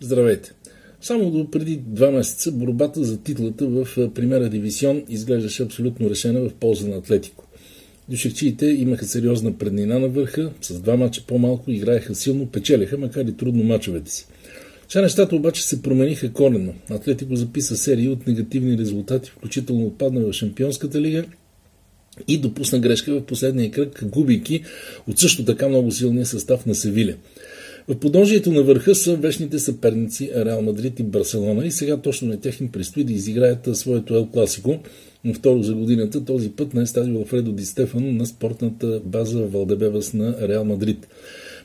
Здравейте! Само до преди два месеца борбата за титлата в Примера дивизион изглеждаше абсолютно решена в полза на Атлетико. Дюшекчиите имаха сериозна преднина на върха, с два мача по-малко играеха силно, печелеха, макар и трудно мачовете си. Сега нещата обаче се промениха коренно. Атлетико записа серии от негативни резултати, включително отпадна в Шампионската лига и допусна грешка в последния кръг, губейки от също така много силния състав на Севиля. В подножието на върха са вечните съперници Реал Мадрид и Барселона и сега точно на тях им предстои да изиграят своето Ел Класико, второ за годината, този път на стадио Алфредо Ди Стефано на спортната база Валдебевас на Реал Мадрид.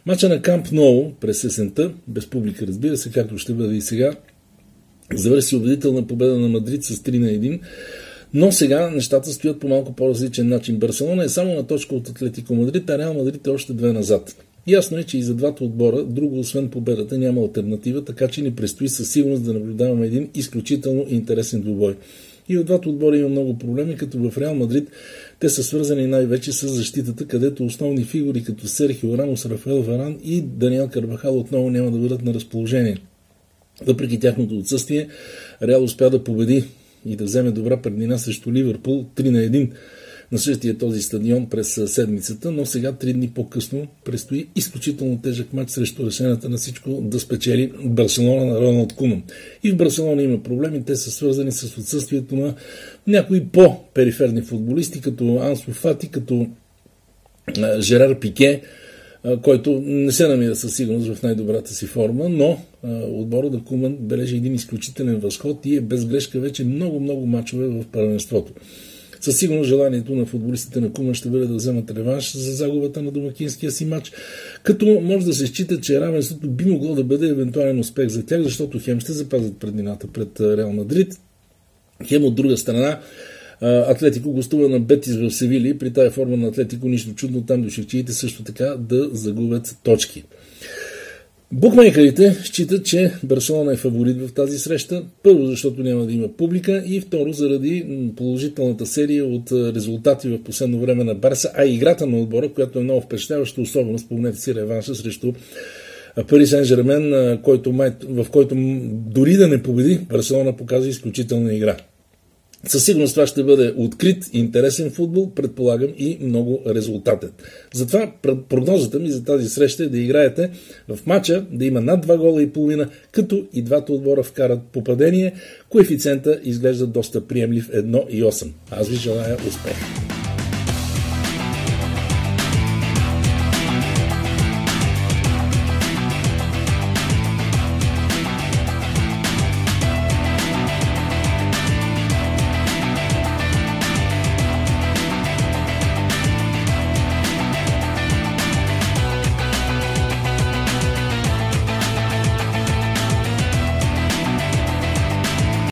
Мача на Камп Ноу през есента, без публика разбира се, както ще бъде и сега, завърши убедителна победа на Мадрид с 3 на 1, но сега нещата стоят по малко по-различен начин. Барселона е само на точка от Атлетико Мадрид, а Реал Мадрид е още две назад. Ясно е, че и за двата отбора, друго освен победата, няма альтернатива, така че ни предстои със сигурност да наблюдаваме един изключително интересен двубой. И от двата отбора има много проблеми, като в Реал Мадрид те са свързани най-вече с защитата, където основни фигури като Серхио Рамос, Рафаел Варан и Даниел Карвахал отново няма да бъдат на разположение. Въпреки тяхното отсъствие, Реал успя да победи и да вземе добра преднина срещу Ливърпул 3 на 1 на същия този стадион през седмицата, но сега, три дни по-късно, предстои изключително тежък матч срещу решената на всичко да спечели Барселона на Роналд Куман. И в Барселона има проблеми, те са свързани с отсъствието на някои по-периферни футболисти, като Ансо Фати, като Жерар Пике, който не се намира със сигурност в най-добрата си форма, но отбора да Куман бележи един изключителен възход и е без грешка вече много-много мачове в първенството. Със сигурност желанието на футболистите на Куман ще бъде да вземат реванш за загубата на домакинския си матч, като може да се счита, че равенството би могло да бъде евентуален успех за тях, защото хем ще запазят преднината пред Реал Мадрид, хем от друга страна Атлетико гостува на Бетис в Севили. При тази форма на Атлетико нищо чудно там дошевчиите също така да загубят точки. Букмейкерите считат, че Барселона е фаворит в тази среща. Първо, защото няма да има публика и второ, заради положителната серия от резултати в последно време на Барса, а играта на отбора, която е много впечатляваща, особено спомнете си реванша срещу Пари Сен Жермен, в който дори да не победи, Барселона показва изключителна игра. Със сигурност това ще бъде открит, интересен футбол, предполагам и много резултатен. Затова прогнозата ми за тази среща е да играете в матча, да има над 2 гола и половина, като и двата отбора вкарат попадение. Коефициента изглежда доста приемлив 1 и 8. Аз ви желая успех!